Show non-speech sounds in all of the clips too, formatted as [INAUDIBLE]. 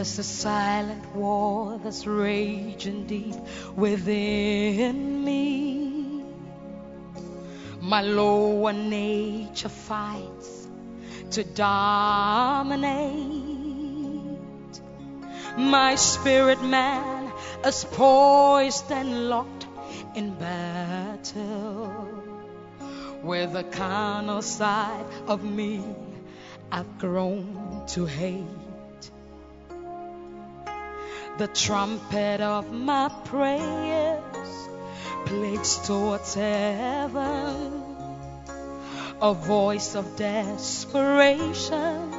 There's a silent war that's raging deep within me. My lower nature fights to dominate. My spirit man is poised and locked in battle. With the carnal side of me I've grown to hate the trumpet of my prayers plays towards heaven, a voice of desperation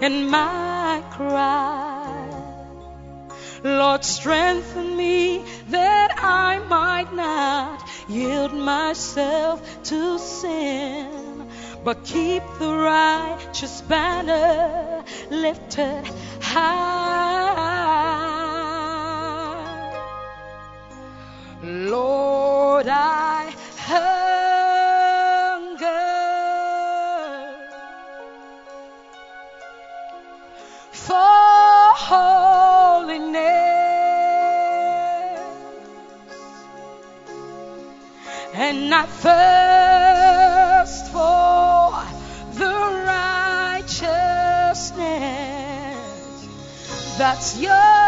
in my cry. Lord, strengthen me that I might not yield myself to sin, but keep the righteous banner lifted high. Lord, I hunger for holiness, and I thirst for the righteousness that's yours.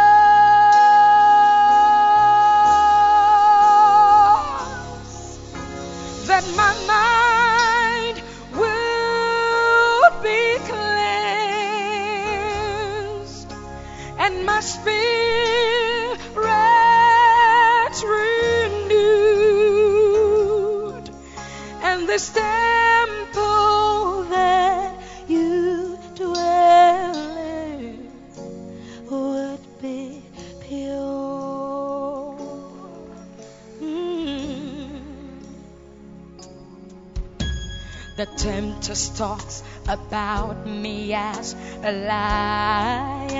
Tempter talks about me as a lion,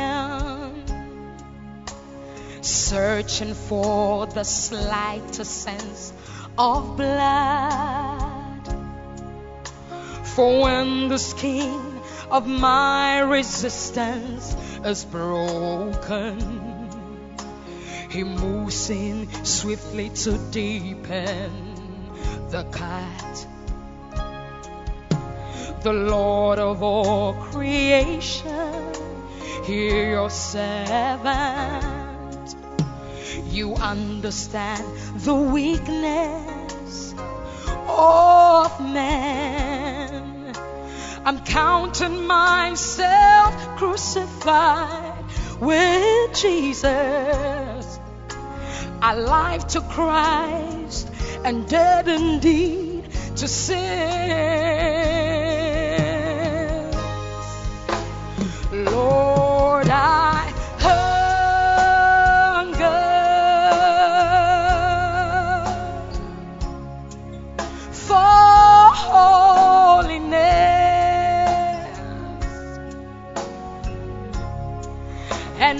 searching for the slightest sense of blood. For when the skin of my resistance is broken, he moves in swiftly to deepen the cut the Lord of all creation, hear your servant. You understand the weakness of man. I'm counting myself crucified with Jesus. Alive to Christ and dead indeed to sin.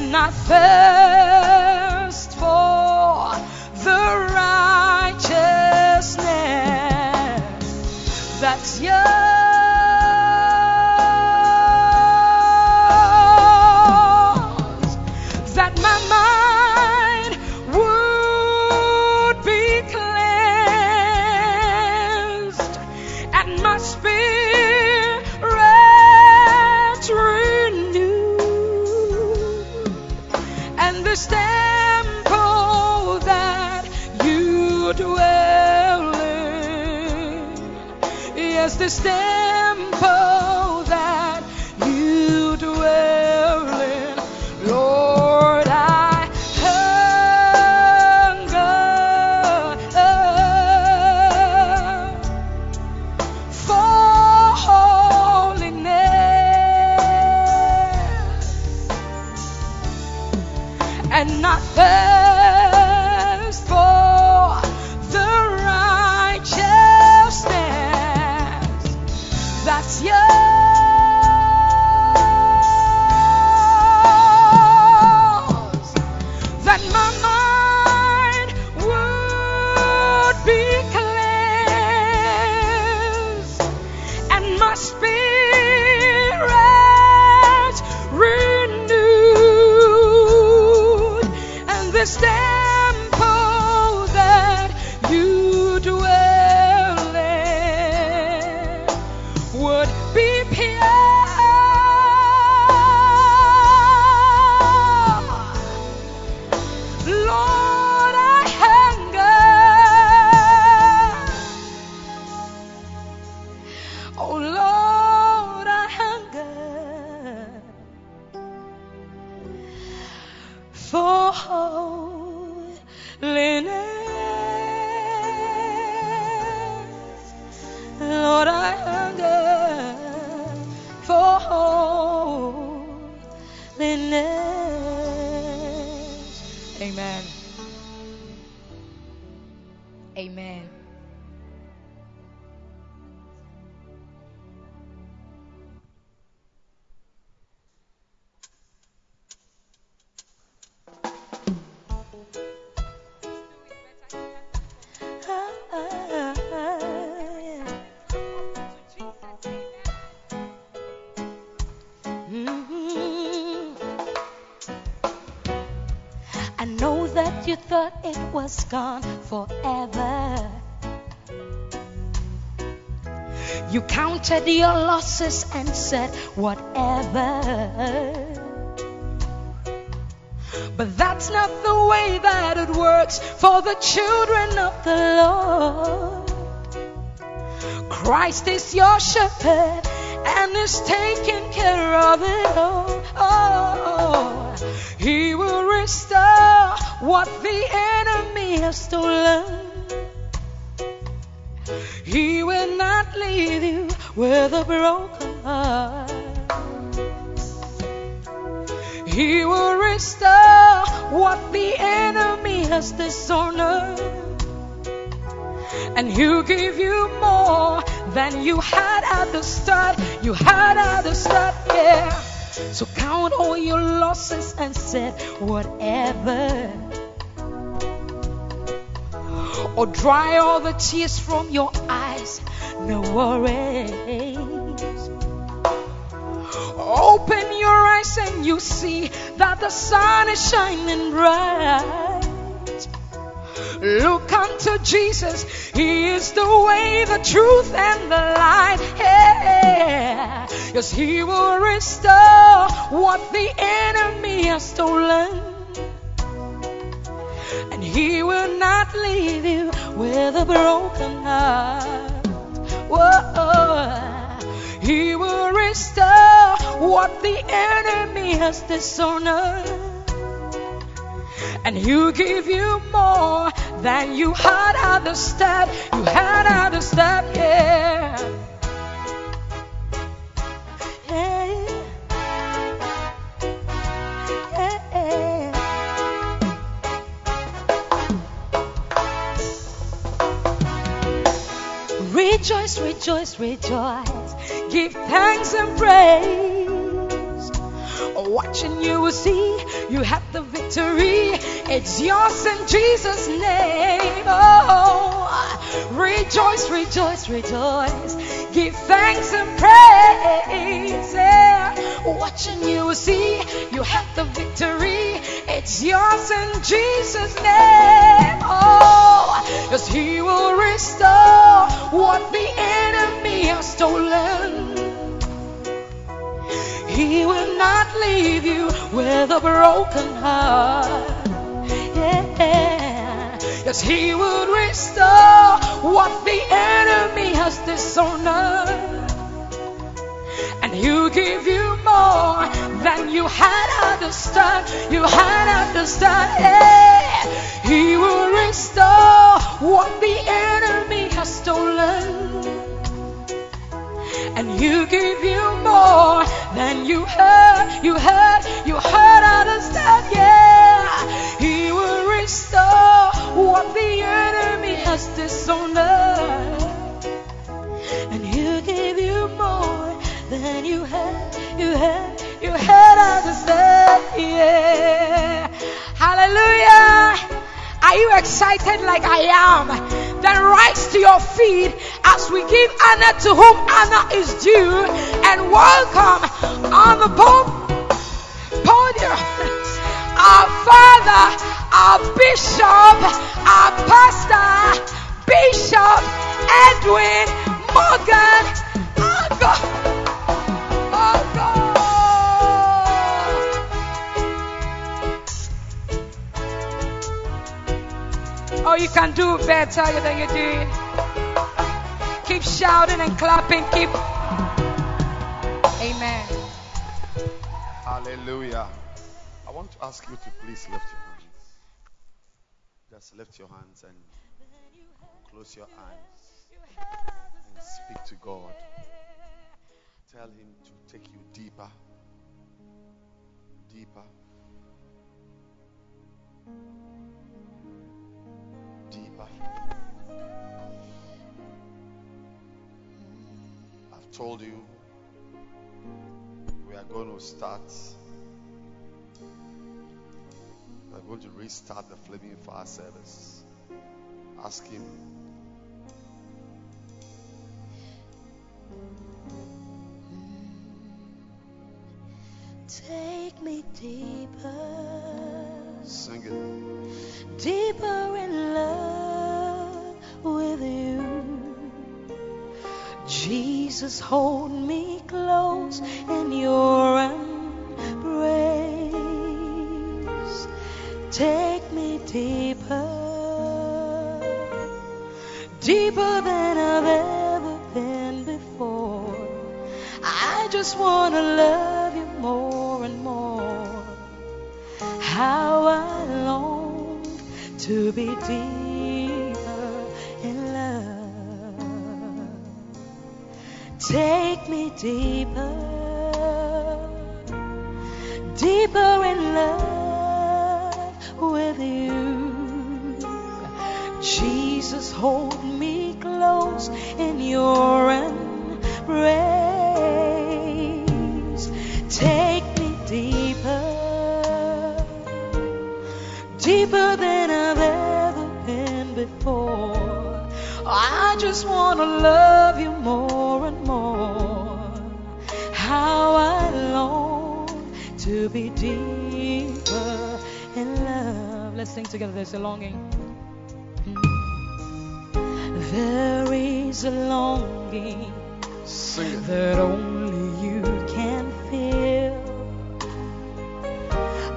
And I thought it was gone forever. You counted your losses and said, whatever. But that's not the way that it works for the children of the Lord. Christ is your shepherd and is taking care of it all. Oh, what the enemy has stolen. He will not leave you with a broken heart. He will restore what the enemy has dishonored. And he'll give you more than you had at the start. You had at the start, yeah. So count all your losses and said, whatever. Or dry all the tears from your eyes. No worries. Open your eyes and you see that the sun is shining bright. Look unto Jesus. He is the way, the truth, and the light. Yeah. Yes, He will restore what the enemy has stolen. And He will not leave you with a broken heart. Whoa. He will restore what the enemy has dishonored. And he'll give you more than you had start. You had yeah. Yeah. Rejoice, rejoice, rejoice. Give thanks and praise. Watching you will see you have the victory. It's yours in Jesus' name. Oh, rejoice, rejoice, rejoice. Give thanks and praise. Watching you see you have the victory. It's yours in Jesus' name. Oh, yes, He will restore what the enemy has stolen. He will not leave you with a broken heart. Yeah. Yes, He will restore what the enemy has dishonored you give you more than you had understood. You had understood. Yeah. He will restore what the enemy has stolen. And you give you more than you heard, you heard, you heard, understood. Yeah, He will restore what the enemy has dishonored. You had, you had understand. Yeah. Hallelujah. Are you excited like I am? Then rise to your feet as we give honor to whom honor is due and welcome on the podium our Father, our Bishop, our Pastor, Bishop Edwin Morgan. God. Oh you can do better than you're doing. Keep shouting and clapping. Keep. Amen. Hallelujah. I want to ask you to please lift your hands. Just lift your hands and close your eyes and speak to God. Tell Him to take you deeper, deeper, deeper. I've told you we are going to start. We're going to restart the Flaming Fire service. Ask Him. Take me deeper, Sing it. deeper in love with you. Jesus, hold me close in your embrace. Take me deeper, deeper than I've ever been before. I just want to love to be deeper in love. Take me deeper, sing. There's a longing. Mm. There is a longing Sing that only you can feel.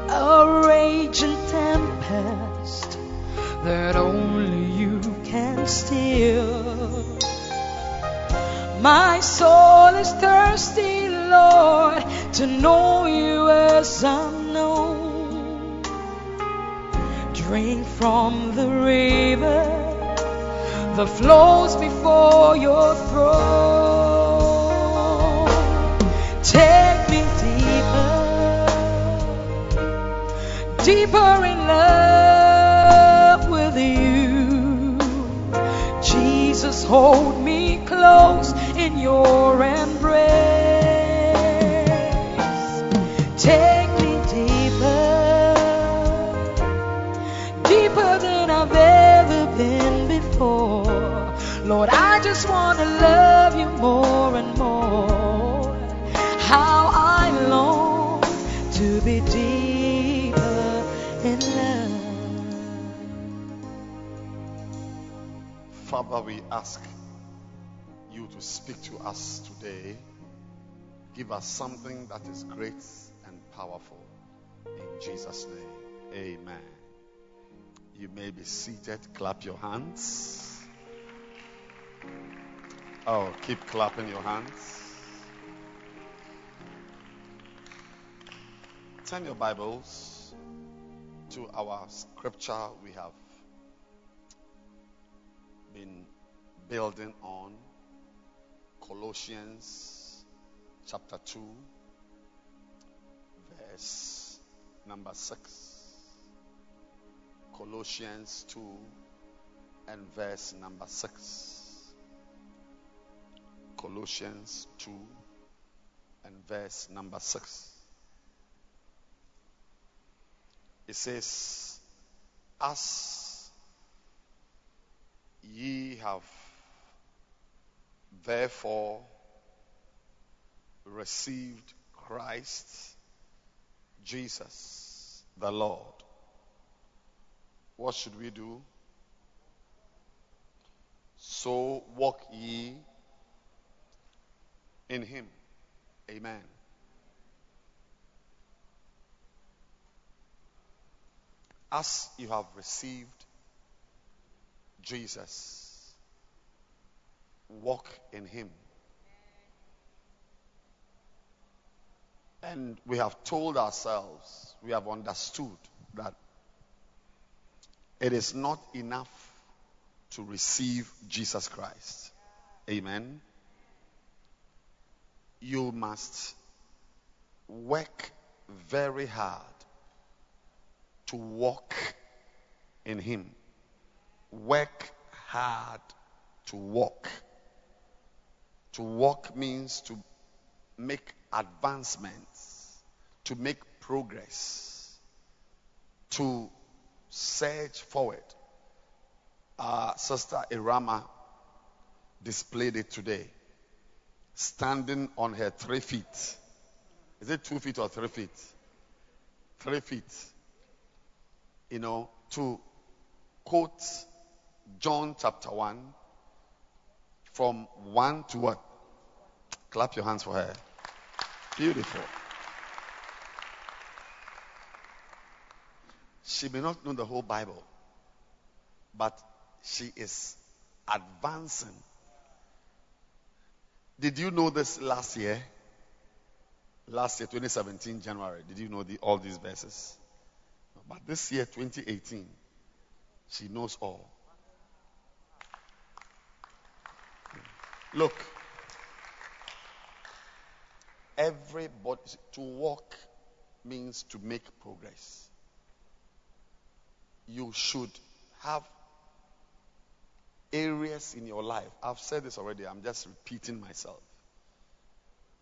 A raging tempest that only you can still. My soul is thirsty, Lord, to know you as I'm known. Drink from the river that flows before your throne. Take me deeper, deeper in love with you. Jesus, hold me close in your embrace. Father, we ask you to speak to us today. Give us something that is great and powerful. In Jesus' name, amen. You may be seated. Clap your hands. Oh, keep clapping your hands. Turn your Bibles to our scripture we have been building on Colossians chapter 2, verse number 6. Colossians 2 and verse number 6. Colossians 2 and verse number 6. It says, As ye have therefore received Christ Jesus the Lord, what should we do? So walk ye in him. Amen. As you have received Jesus, walk in him. And we have told ourselves, we have understood that it is not enough to receive Jesus Christ. Amen. You must work very hard to walk in Him. Work hard to walk. To walk means to make advancements, to make progress, to surge forward. Uh, Sister Irama displayed it today, standing on her three feet. Is it two feet or three feet? Three feet. You know, to quote John chapter 1 from 1 to what? Clap your hands for her. Beautiful. She may not know the whole Bible, but she is advancing. Did you know this last year? Last year, 2017, January. Did you know the, all these verses? But this year, 2018, she knows all. Look, everybody, to walk means to make progress. You should have areas in your life. I've said this already, I'm just repeating myself.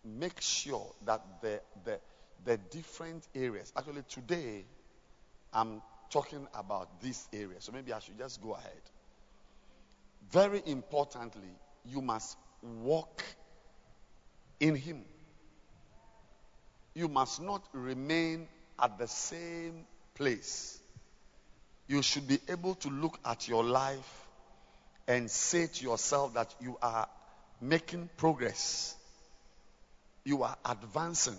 Make sure that the, the, the different areas, actually, today, I'm talking about this area. So maybe I should just go ahead. Very importantly, you must walk in Him. You must not remain at the same place. You should be able to look at your life and say to yourself that you are making progress, you are advancing,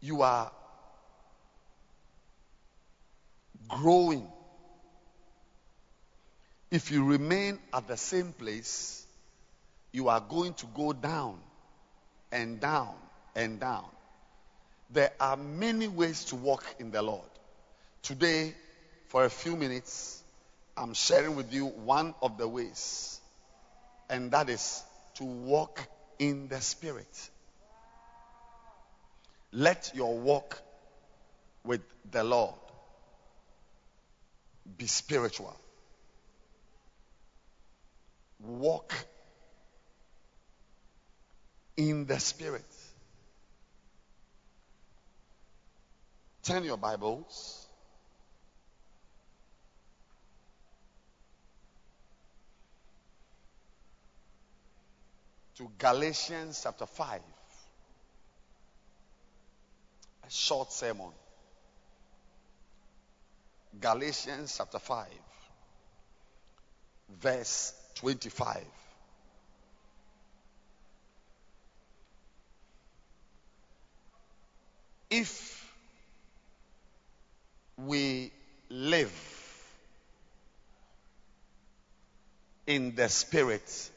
you are growing. If you remain at the same place, you are going to go down and down and down. There are many ways to walk in the Lord. Today, for a few minutes, I'm sharing with you one of the ways, and that is to walk in the Spirit. Let your walk with the Lord be spiritual. Walk in the Spirit. Turn your Bibles. To Galatians chapter 5. A short sermon. Galatians chapter 5, verse 25. If we live in the Spirit,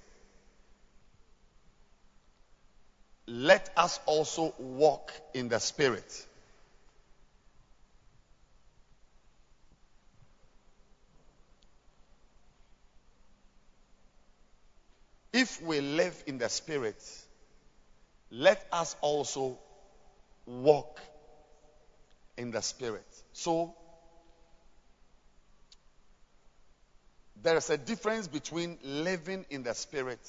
let us also walk in the Spirit. If we live in the Spirit, let us also walk in the Spirit. So, there is a difference between living in the Spirit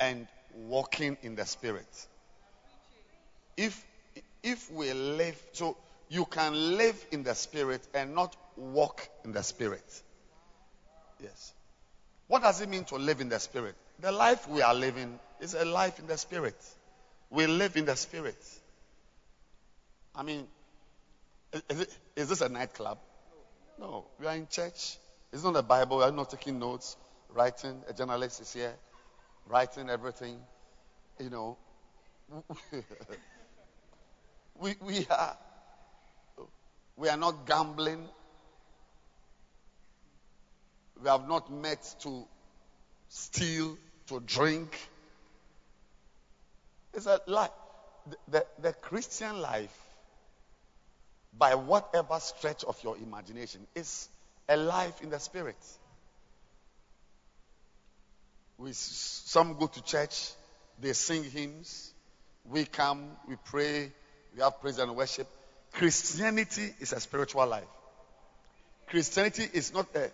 and walking in the spirit. If if we live so you can live in the spirit and not walk in the spirit. Yes. What does it mean to live in the spirit? The life we are living is a life in the spirit. We live in the spirit. I mean, is, it, is this a nightclub? No, we are in church. It's not a Bible. We are not taking notes, writing. A journalist is here, writing everything. You know, [LAUGHS] we, we are we are not gambling. We have not met to steal, to drink. It's a life. The, the, the Christian life, by whatever stretch of your imagination, is a life in the spirit. We, some go to church, they sing hymns. We come, we pray, we have praise and worship. Christianity is a spiritual life. Christianity is not a,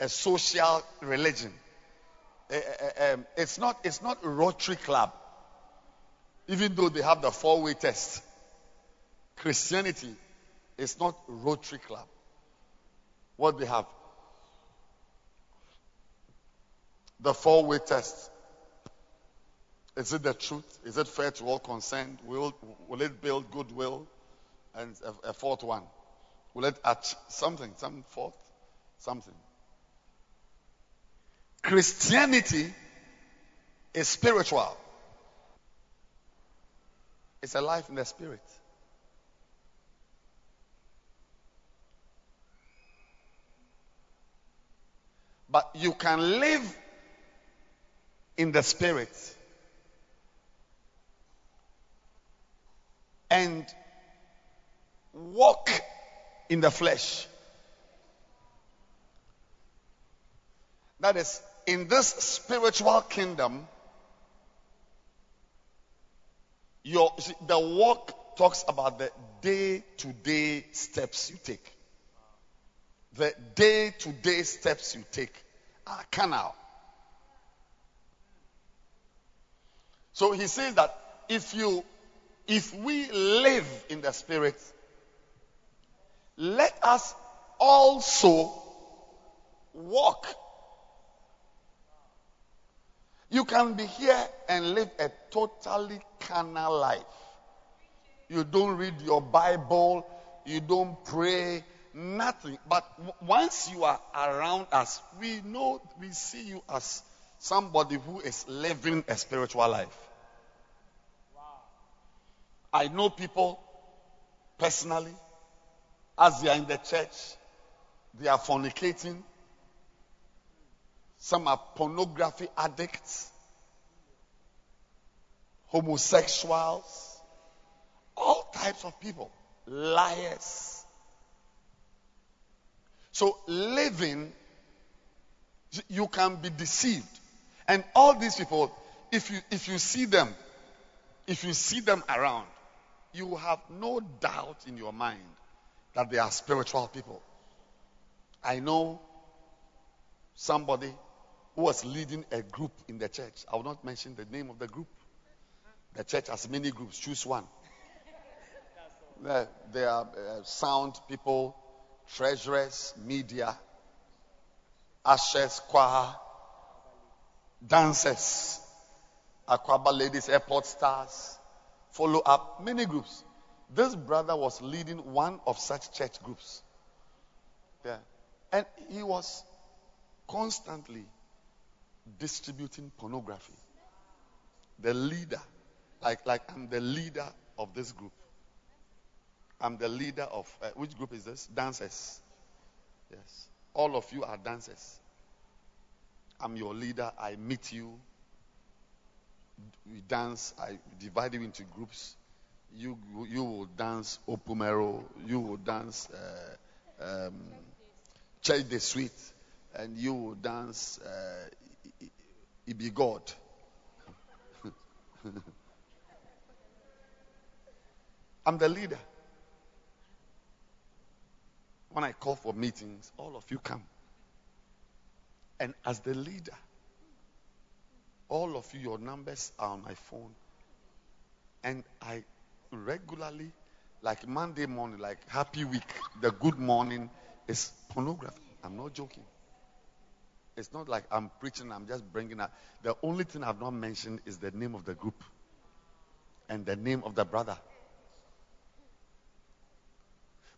a social religion. Um, it's not it's not Rotary Club. Even though they have the four-way test, Christianity is not a Rotary Club. What they have, the four-way test. Is it the truth? Is it fair to all concerned? Will, will it build goodwill? And a, a fourth one. Will it achieve something? Some fourth? Something. Christianity is spiritual. It's a life in the spirit. But you can live in the spirit and walk in the flesh. That is, in this spiritual kingdom, your, the walk talks about the day to day steps you take. The day to day steps you take are carnal. So he says that if you if we live in the spirit, let us also walk. You can be here and live a totally carnal life. You don't read your Bible, you don't pray, nothing. But once you are around us, we know, we see you as somebody who is living a spiritual life. I know people personally, as they are in the church, they are fornicating. Some are pornography addicts, homosexuals, all types of people, liars. So living, you can be deceived. And all these people, if you if you see them, if you see them around, you have no doubt in your mind that they are spiritual people. I know somebody who was leading a group in the church. I will not mention the name of the group. The church has many groups. Choose one. There, are uh, sound people, treasurers, media, ushers, choir, dancers, Aquaba ladies, airport stars, follow up, many groups. This brother was leading one of such church groups. Yeah. And he was constantly distributing pornography. The leader, like, like I'm the leader of this group. I'm the leader of, uh, which group is this? Dancers. Yes. All of you are dancers. I'm your leader. I meet you we dance. I divide you into groups. You you will dance Opumero. You will dance uh, um, Church the Sweet, and you will dance uh, Ibi God. [LAUGHS] I'm the leader. When I call for meetings, all of you come. And as the leader, All of you, your numbers are on my phone. And I regularly, like Monday morning, like happy week, the good morning is pornography. I'm not joking. It's not like I'm preaching, I'm just bringing up. The only thing I've not mentioned is the name of the group and the name of the brother.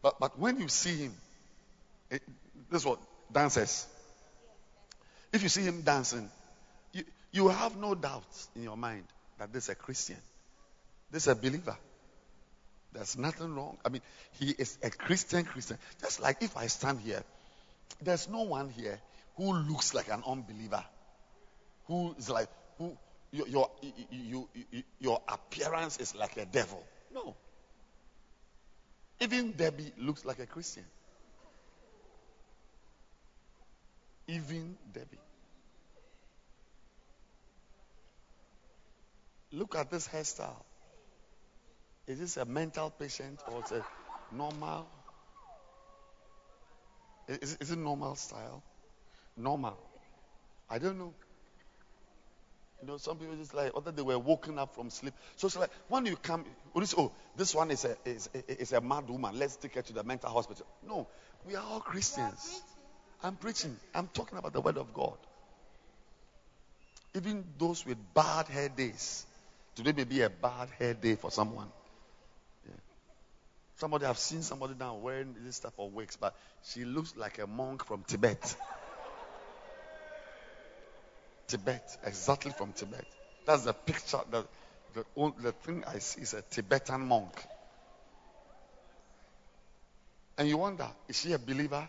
But, but when you see him, it, this is what dancers. If you see him dancing, you, you have no doubt in your mind that this is a Christian. This is a believer. There's nothing wrong. I mean, he is a Christian Christian. Just like if I stand here, there's no one here who looks like an unbeliever. Who is like who your your, you, you, your appearance is like a devil. No. Even Debbie looks like a Christian. Even Debbie. Look at this hairstyle. Is this a mental patient or is it normal? Is, is it normal style? Normal. I don't know. You know, some people just like whether they were woken up from sleep. So it's like when you come, oh, this one is a is, is a mad woman. Let's take her to the mental hospital. No, we are all Christians. I'm preaching. I'm talking about the word of God. Even those with bad hair days. Today may be a bad hair day for someone. Yeah. Somebody I've seen somebody now wearing this stuff for wigs, but she looks like a monk from Tibet. Tibet, exactly from Tibet. That's the picture. The, the, the thing I see is a Tibetan monk. And you wonder, is she a believer?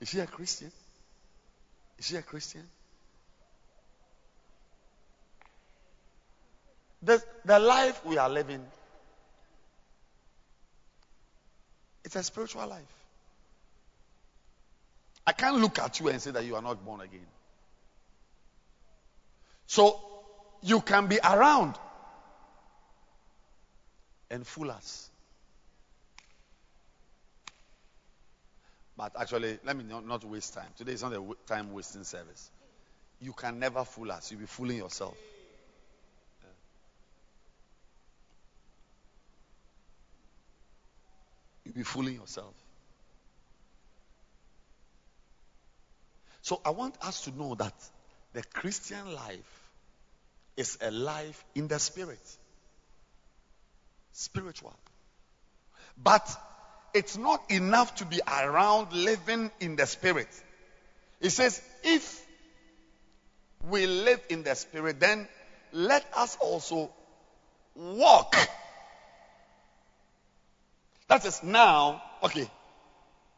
Is she a Christian? Is she a Christian? The, the life we are living, it's a spiritual life. I can't look at you and say that you are not born again. So you can be around and fool us. But actually, let me not, not waste time. Today is not a time wasting service. You can never fool us. You'll be fooling yourself. You'll be fooling yourself. So I want us to know that the Christian life is a life in the spirit. Spiritual. But it's not enough to be around living in the spirit. It says, if we live in the spirit, then let us also walk. That is now, okay,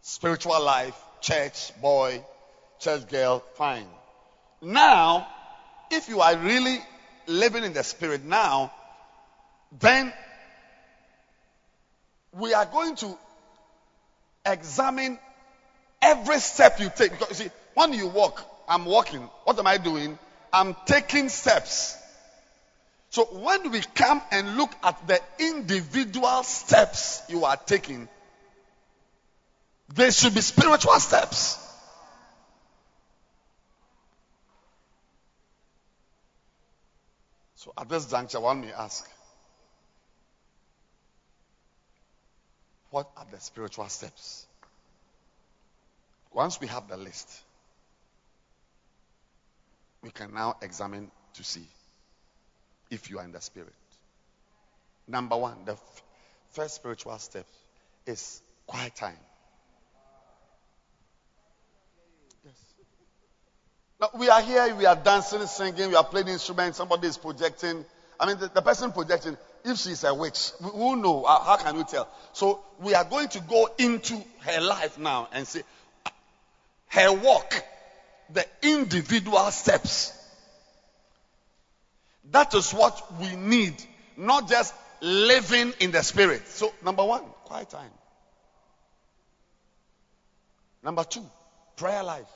spiritual life, church boy, church girl, fine. Now, if you are really living in the spirit now, then we are going to examine every step you take. Because you see, when you walk, I'm walking. What am I doing? I'm taking steps. So when we come and look at the individual steps you are taking, they should be spiritual steps. So at this juncture, one may ask, what are the spiritual steps? Once we have the list, we can now examine to see if you are in the spirit. Number one, the f- first spiritual step is quiet time. We are here, we are dancing, singing, we are playing instruments, somebody is projecting. I mean, the, the person projecting, if she's a witch, we will know. How can we tell? So, we are going to go into her life now and see her walk, the individual steps. That is what we need, not just living in the spirit. So, number one, quiet time. Number two, prayer life.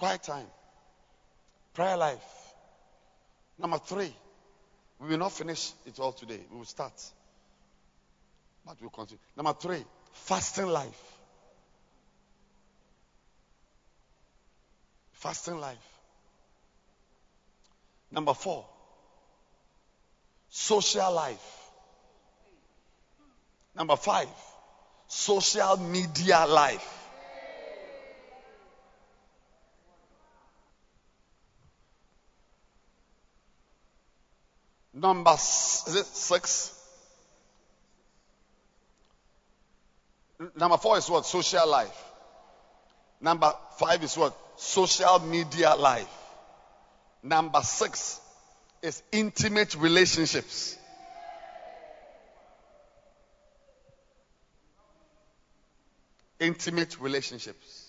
Quiet time. Prayer life. Number three, we will not finish it all today. We will start. But we'll continue. Number three, fasting life. Fasting life. Number four, social life. Number five, social media life. Number six. Number four is what? Social life. Number five is what? Social media life. Number six is intimate relationships. Intimate relationships.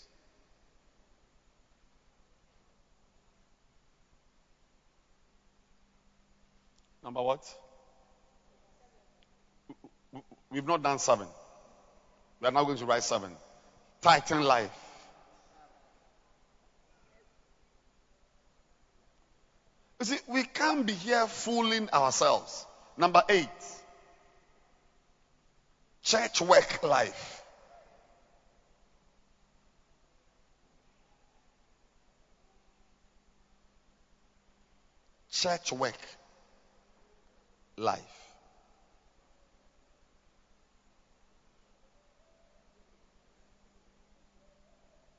Number what? We've not done seven. We are now going to write seven. Tithing life. You see, we can't be here fooling ourselves. Number eight, church work life. Church work life.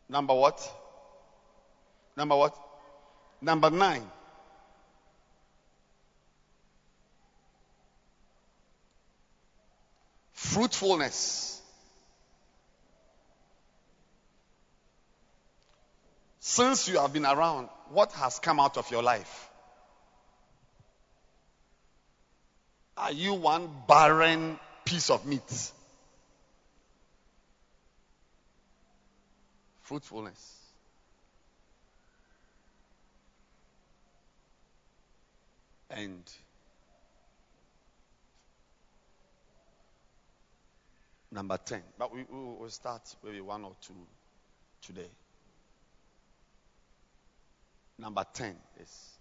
Number what? Number what? Number nine. Fruitfulness. Since you have been around, what has come out of your life? Are you one barren piece of meat? Fruitfulness. And number 10. But we will start maybe one or two today. Number 10 is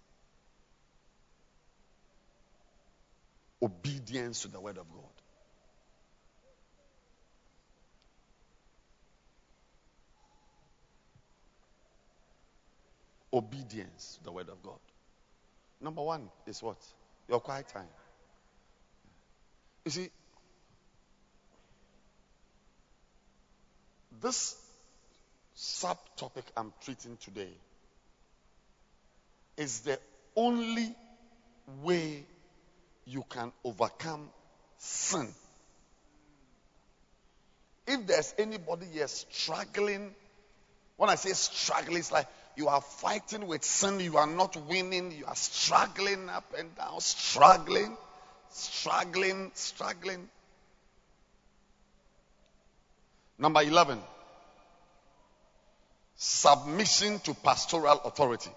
obedience to the word of God. Obedience to the word of God. Number one is what? Your quiet time. You see, this subtopic I'm treating today is the only way you can overcome sin. If there's anybody here struggling, when I say struggling, it's like you are fighting with sin, you are not winning, you are struggling up and down, struggling, struggling, struggling. Number 11, submission to pastoral authority.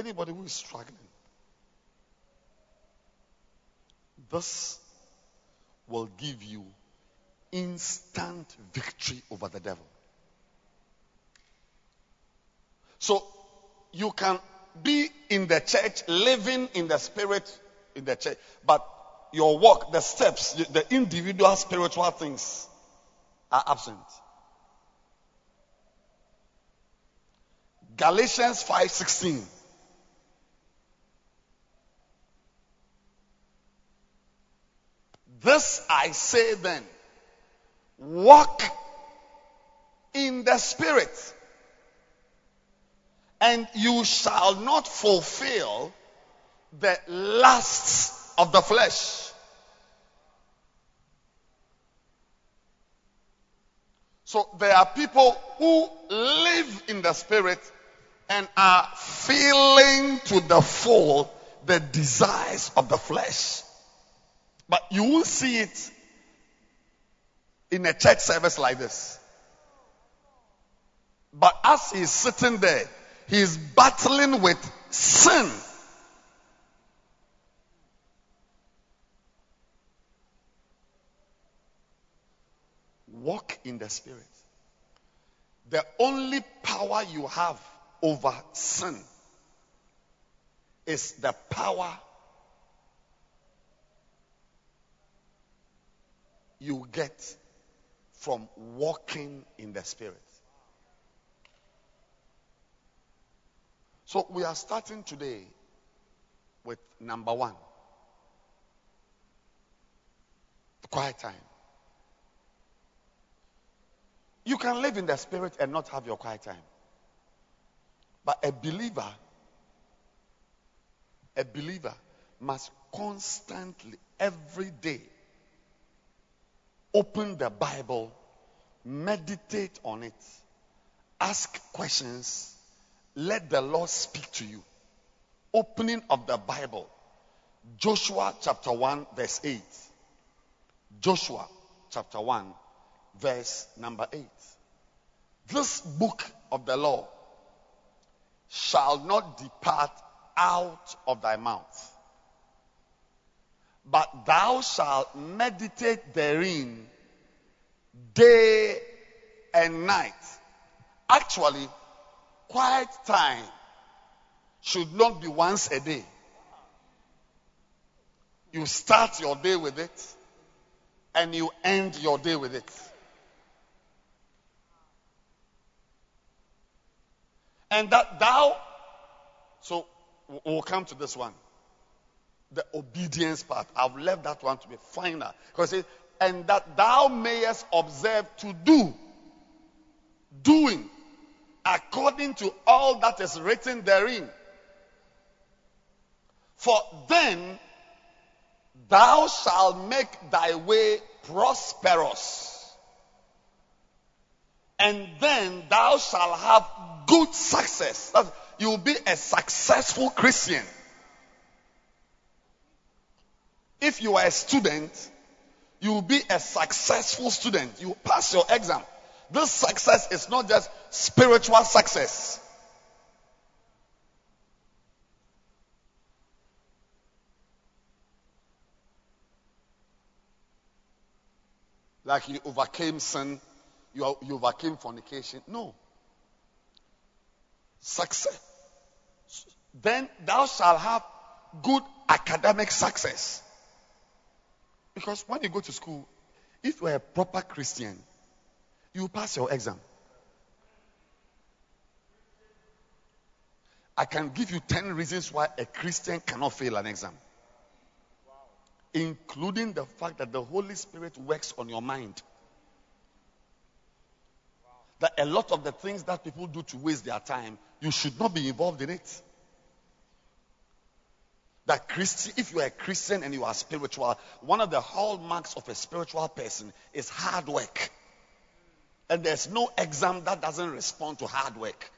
Anybody who is struggling, this will give you instant victory over the devil. So you can be in the church, living in the spirit in the church, but your work, the steps, the individual spiritual things are absent. Galatians 5:16 This I say then walk in the Spirit, and you shall not fulfill the lusts of the flesh. So there are people who live in the Spirit and are feeling to the full the desires of the flesh. But you will see it in a church service like this. But as he's sitting there, he's battling with sin. Walk in the Spirit. The only power you have over sin is the power you get from walking in the Spirit. So we are starting today with number one the quiet time. You can live in the Spirit and not have your quiet time. But a believer, a believer must constantly, every day, open the Bible, meditate on it, ask questions, let the Lord speak to you. Opening of the Bible. Joshua chapter 1, verse 8. Joshua chapter 1, verse number 8. This book of the law shall not depart out of thy mouth, but thou shalt meditate therein day and night. Actually, quiet time should not be once a day. You start your day with it and you end your day with it. And that thou, so we'll come to this one. The obedience part. I've left that one to be final. Because it, and that thou mayest observe to do, doing, according to all that is written therein. For then thou shalt make thy way prosperous. And then thou shalt have good success. You will be a successful Christian. If you are a student, you will be a successful student. You pass your exam. This success is not just spiritual success. Like you overcame sin, you, you overcame fornication. No. Success. Then thou shalt have good academic success. Because when you go to school, if you are a proper Christian, you pass your exam. I can give you 10 reasons why a Christian cannot fail an exam, including the fact that the Holy Spirit works on your mind. That a lot of the things that people do to waste their time, you should not be involved in it. That Christian, if you are a Christian and you are spiritual, one of the hallmarks of a spiritual person is hard work. And there's no exam that doesn't respond to hard work.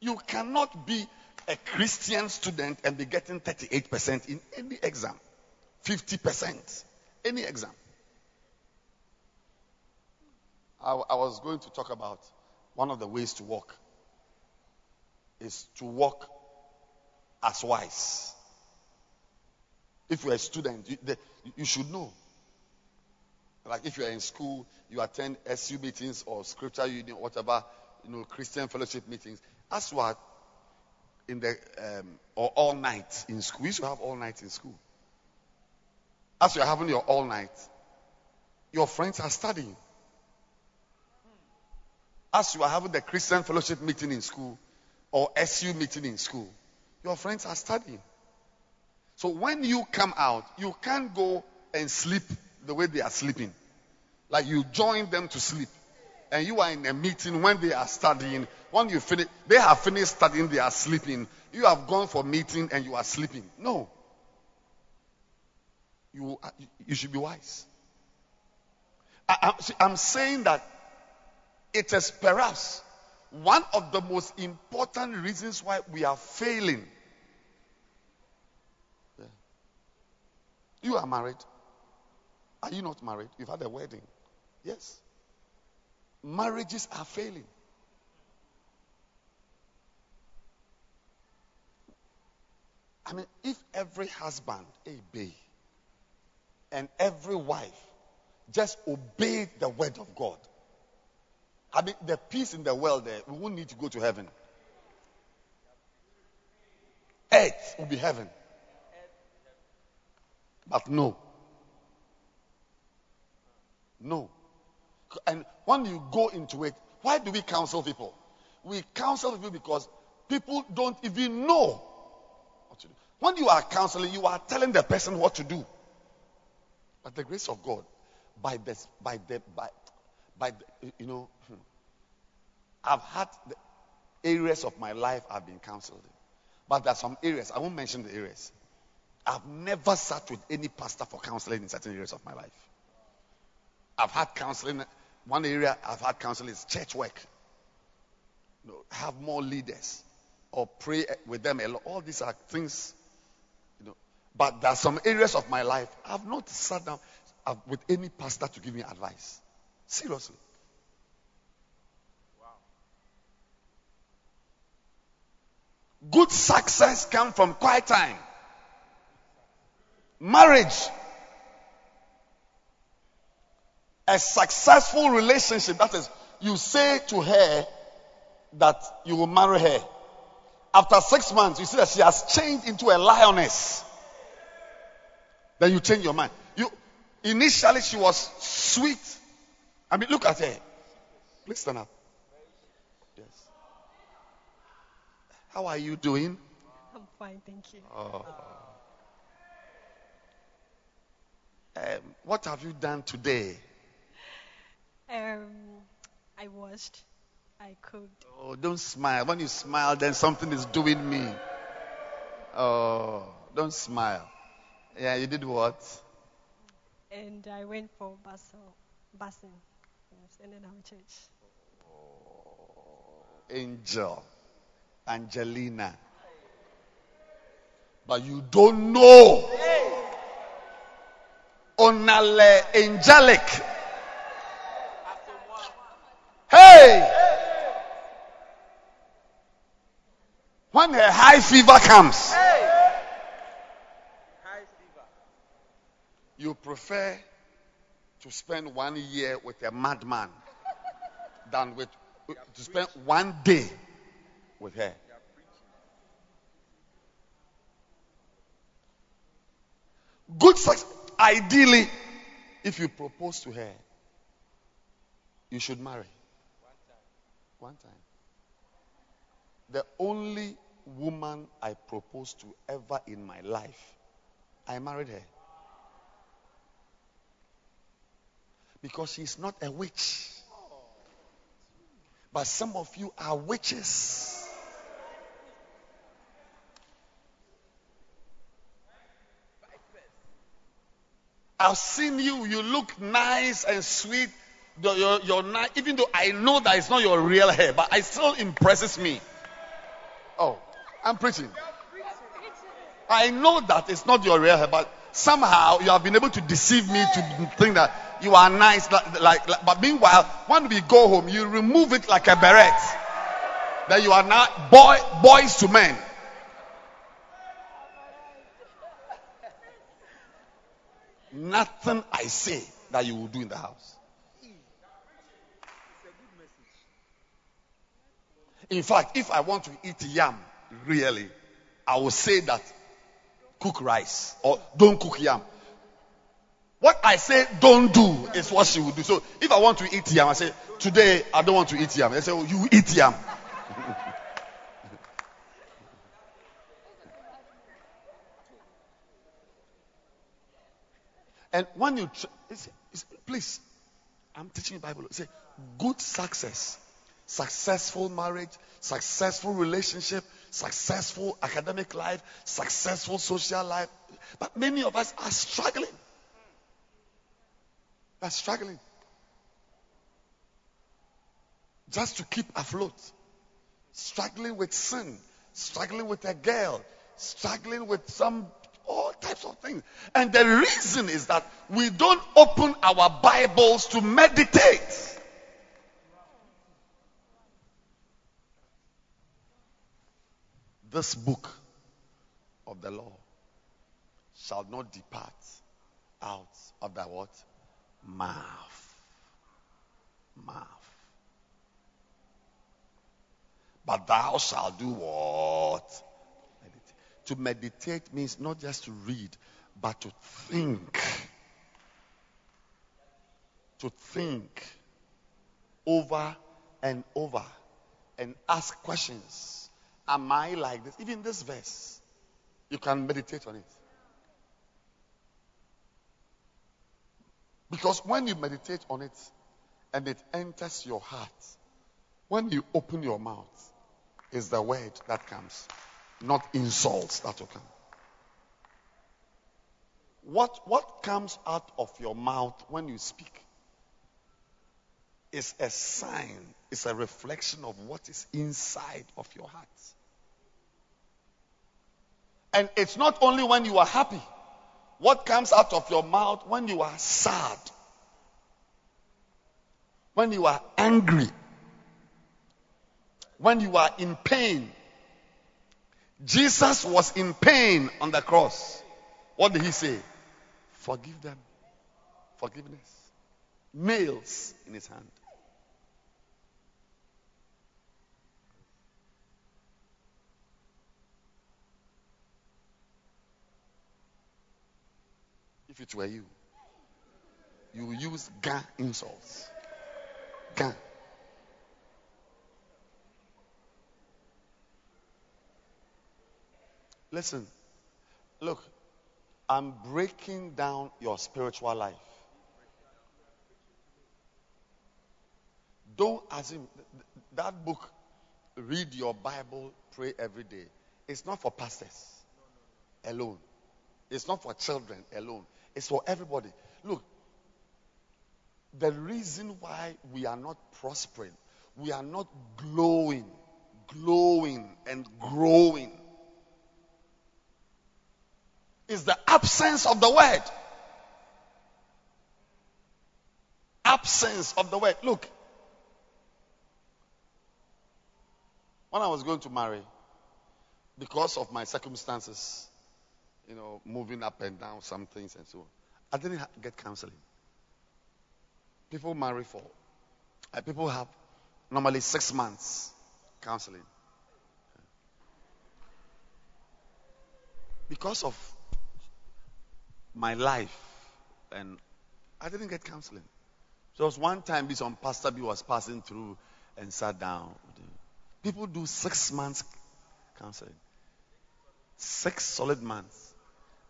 You cannot be a Christian student and be getting 38% in any exam, 50%, any exam. I, I was going to talk about one of the ways to walk is to walk as wise. If you're a student, you, the, you should know. Like if you're in school, you attend SU meetings or scripture union, whatever, you know, Christian fellowship meetings. As what in the um, or all night in school. We used to have all night in school. As you're having your all night, your friends are studying. As you are having the Christian fellowship meeting in school or SU meeting in school, your friends are studying. So when you come out, you can't go and sleep the way they are sleeping. Like you join them to sleep. And you are in a meeting when they are studying. When you finish, they have finished studying, they are sleeping. You have gone for meeting and you are sleeping. No. You, you should be wise. I, I'm saying that it is perhaps one of the most important reasons why we are failing. You are married. Are you not married? You've had a wedding. Yes. Marriages are failing. I mean, if every husband, a bay, and every wife just obeyed the word of God, I mean, the peace in the world there, we won't need to go to heaven. Earth will be heaven. But no. No. And when you go into it, why do we counsel people? We counsel people because people don't even know what to do. When you are counseling, you are telling the person what to do. By the grace of God, by the by the by by you know, hmm, I've had areas of my life I've been counseled in. But there are some areas, I won't mention the areas. I've never sat with any pastor for counseling in certain areas of my life. I've had counseling. One area I've had counseling is church work. You know, have more leaders or pray with them a lot. All these are things, you know. But there are some areas of my life I've not sat down with any pastor to give me advice. Seriously. Good success comes from quiet time. Marriage. A successful relationship. That is, you say to her that you will marry her. After six months, you see that she has changed into a lioness. Then you change your mind. You initially she was sweet. I mean, look at her. Please stand up. Yes. How are you doing? I'm fine, thank you. Oh. Um, what have you done today? Um, I washed. I cooked. Oh, don't smile. When you smile, then something is doing me. Oh, don't smile. Yeah, you did what? And I went for bustle, busing. Yes, and then I'm church. Oh, angel. Angelina. But you don't know. Onale angelic. Hey! When a high fever comes, you prefer to spend one year with a madman than with to spend one day with her. Good sex. Ideally, if you propose to her, you should marry. One time. The only woman I proposed to ever in my life, I married her. Because she's not a witch. But some of you are witches. I've seen you. You look nice and sweet. Nice, even though I know that it's not your real hair, but it still impresses me. Oh, I'm preaching. I know that it's not your real hair, but somehow you have been able to deceive me to think that you are nice. Like, like, like but meanwhile, when we go home, you remove it like a beret. That you are now boy, boys to men. Nothing I say that you will do in the house. In fact, if I want to eat yam, really, I will say that cook rice or don't cook yam. What I say don't do is what she will do. So if I want to eat yam, I say, today I don't want to eat yam. They say, oh, you eat yam. [LAUGHS] And when you, tr- it's, it's, please, I'm teaching the Bible. Say good success, successful marriage, successful relationship, successful academic life, successful social life. But many of us are struggling. Are struggling just to keep afloat, struggling with sin, struggling with a girl, struggling with some all types of things. And the reason is that we don't open our Bibles to meditate. This book of the law shall not depart out of the what? Mouth. Mouth. But thou shalt do what? To meditate means not just to read, but to think. to think over and over and ask questions. Am I like this? Even this verse, you can meditate on it. Because when you meditate on it and it enters your heart, when you open your mouth, is the word that comes, not insults that will come. What, what comes out of your mouth when you speak is a sign, is a reflection of what is inside of your heart. And it's not only when you are happy. What comes out of your mouth when you are sad, when you are angry, when you are in pain. Jesus was in pain on the cross. What did he say? Forgive them. Forgiveness. Nails in his hand. If it were you, you use ga insults. Ga. Listen, look, I'm breaking down your spiritual life. Don't assume that book, read your Bible, pray every day. It's not for pastors alone. It's not for children alone. It's for everybody. Look, the reason why we are not prospering, we are not glowing, glowing, and growing is the absence of the word. Absence of the word. Look, when I was going to marry, because of my circumstances, you know, moving up and down some things and so on. I didn't get counseling. People marry for, uh, people have normally six months counseling. Because of my life, and I didn't get counseling. So it was one time this on Pastor B was passing through and sat down. People do six months counseling. Six solid months.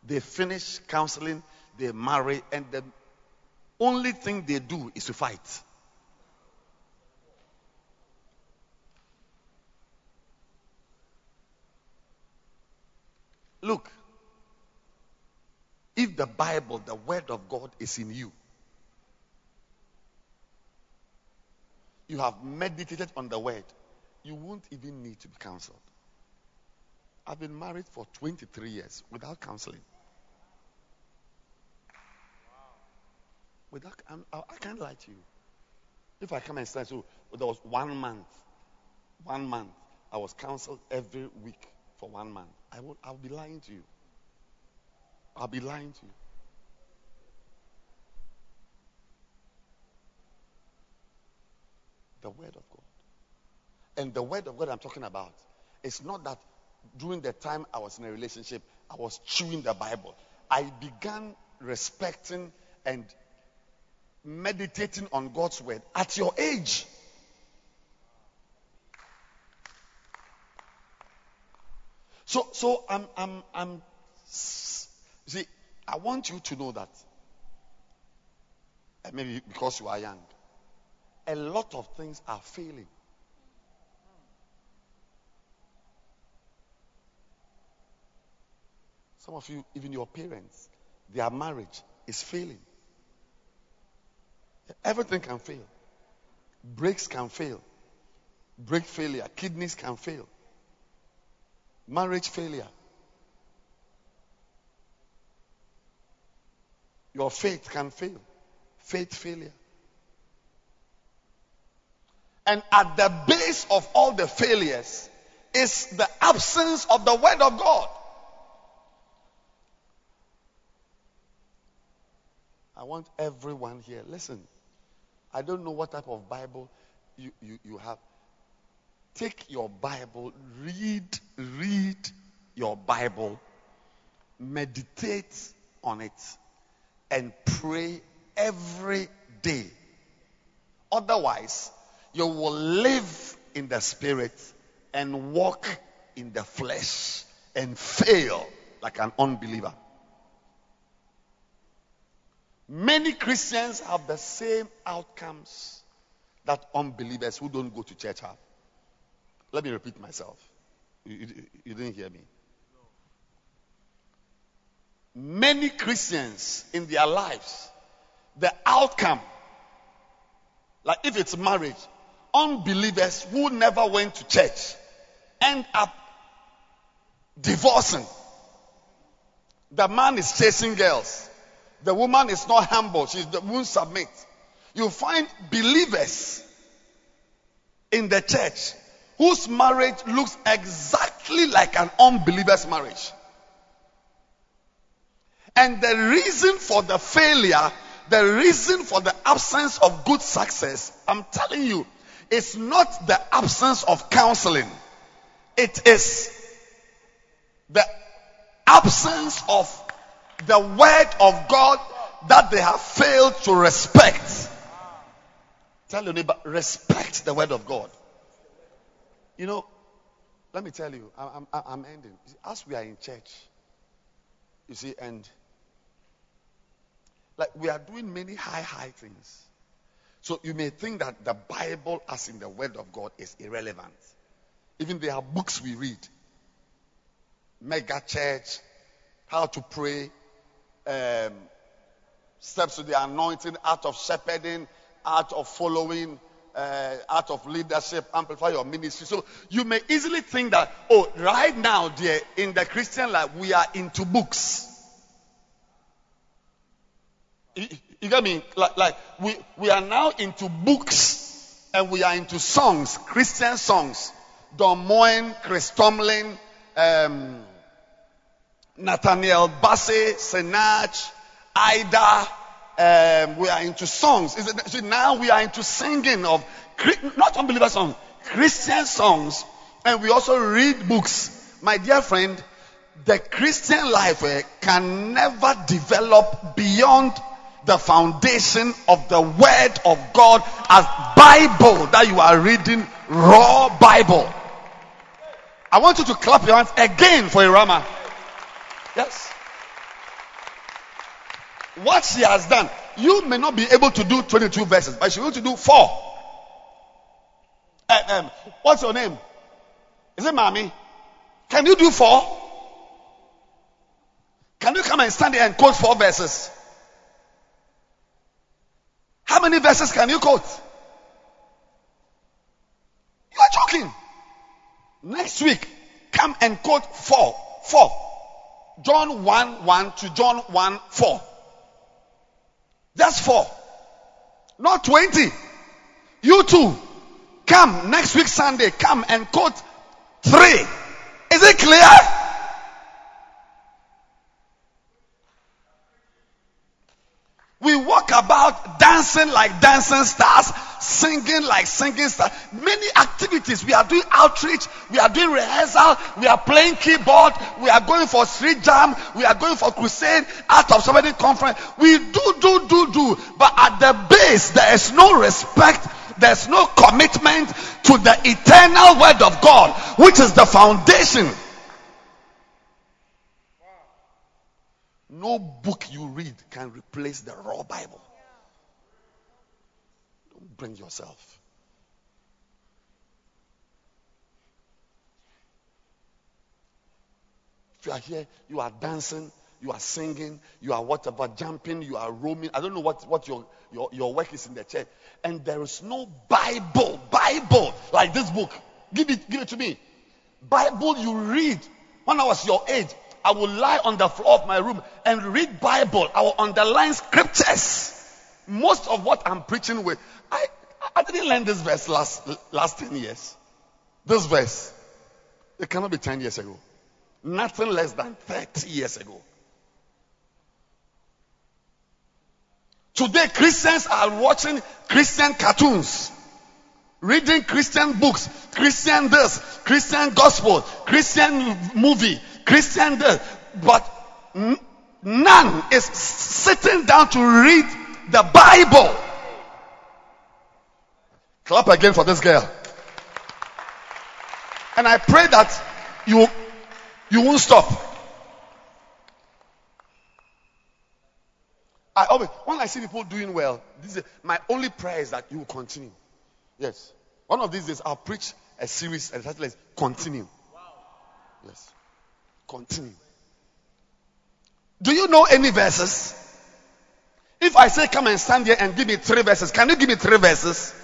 They finish counseling, they marry, and the only thing they do is to fight. Look, if the Bible, the Word of God, is in you, you have meditated on the Word, you won't even need to be counseled. I've been married for 23 years without counseling. Without, I, I can't lie to you. If I come and say, so there was one month, one month, I was counseled every week for one month. I will, I'll be lying to you. I'll be lying to you. The Word of God. And the Word of God I'm talking about, it's not that during the time I was in a relationship, I was chewing the Bible. I began respecting and meditating on God's word at your age. So, so I'm, I'm, I'm, see, I want you to know that, maybe because you are young, a lot of things are failing. Some of you, even your parents, their marriage is failing. Everything can fail. Brakes can fail. Brake failure. Kidneys can fail. Marriage failure. Your faith can fail. Faith failure. And at the base of all the failures is the absence of the Word of God. I want everyone here, listen. I don't know what type of Bible you, you, you have. Take your Bible, read, read your Bible, meditate on it, and pray every day Otherwise, you will live in the spirit and walk in the flesh and fail like an unbeliever. Many Christians have the same outcomes that unbelievers who don't go to church have. Let me repeat myself. You, you, you didn't hear me. Many Christians in their lives, the outcome, like if it's marriage, unbelievers who never went to church end up divorcing. The man is chasing girls. The woman is not humble. She won't submit. You find believers in the church whose marriage looks exactly like an unbeliever's marriage. And the reason for the failure, the reason for the absence of good success, I'm telling you, is not the absence of counseling. It is the absence of the word of God that they have failed to respect. Tell your neighbor, respect the word of God. You know, let me tell you, I'm, I'm, I'm ending. As we are in church, you see, and like we are doing many high, high things. So you may think that the Bible, as in the Word of God, is irrelevant. Even there are books we read. Mega church, how to pray, um, steps to the anointing, art of shepherding, art of following, uh, art of leadership, amplify your ministry. So you may easily think that, oh, right now, dear, in the Christian life, we are into books. You, you get me? Like, like we, we are now into books and we are into songs, Christian songs. Don Moen, Chris Tomlin, um, Nathaniel Bassey, Sinach, Ada. Um, we are into songs. See, now we are into singing of not unbeliever songs, Christian songs, and we also read books. My dear friend, the Christian life uh, can never develop beyond the foundation of the word of God as Bible that you are reading, raw Bible. I want you to clap your hands again for Irama. Yes. What she has done, you may not be able to do 22 verses, but she will to do four. Um, what's your name? Is it Mommy? Can you do four? Can you come and stand there and quote four verses? How many verses can you quote? You are joking. Next week, come and quote four. Four. John 1 1 to John 1 4. That's four. Not 20. You too. Come next week Sunday. Come and quote three. Is it clear? We walk about dancing like dancing stars, singing like singing stars. Many activities. We are doing outreach. We are doing rehearsal. We are playing keyboard. We are going for street jam. We are going for crusade, out of somebody conference. We do, do, do, do. But at the base, there is no respect. There's no commitment to the eternal word of God, which is the foundation No book you read can replace the raw Bible. Don't bring yourself. If you are here, you are dancing, you are singing, you are whatever, jumping, you are roaming. I don't know what, what your, your, your work is in the church. And there is no Bible, Bible, like this book. Give it, give it to me. Bible you read when I was your age. I will lie on the floor of my room and read Bible. I will underline scriptures. Most of what I'm preaching with, I, I didn't learn this verse last, last 10 years. This verse, it cannot be 10 years ago. Nothing less than 30 years ago. Today, Christians are watching Christian cartoons, reading Christian books, Christian this, Christian gospel, Christian movie, Christian does, but none is sitting down to read the Bible. Clap again for this girl. And I pray that you, you won't stop. I always, when I see people doing well, this is, my only prayer is that you will continue. Yes. One of these days, I'll preach a series and title is Continue. Wow. Yes. Continue. Do you know any verses? If I say, come and stand here and give me three verses, can you give me three verses?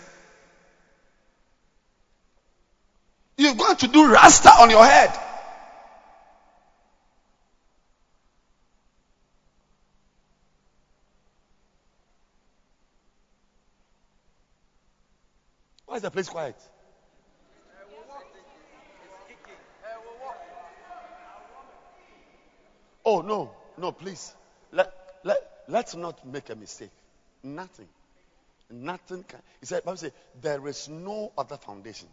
You're going to do rasta on your head. Why is the place quiet? Oh, no, no, please. Let, let, let's not make a mistake. Nothing. Nothing can. He said, Bible says, there is no other foundation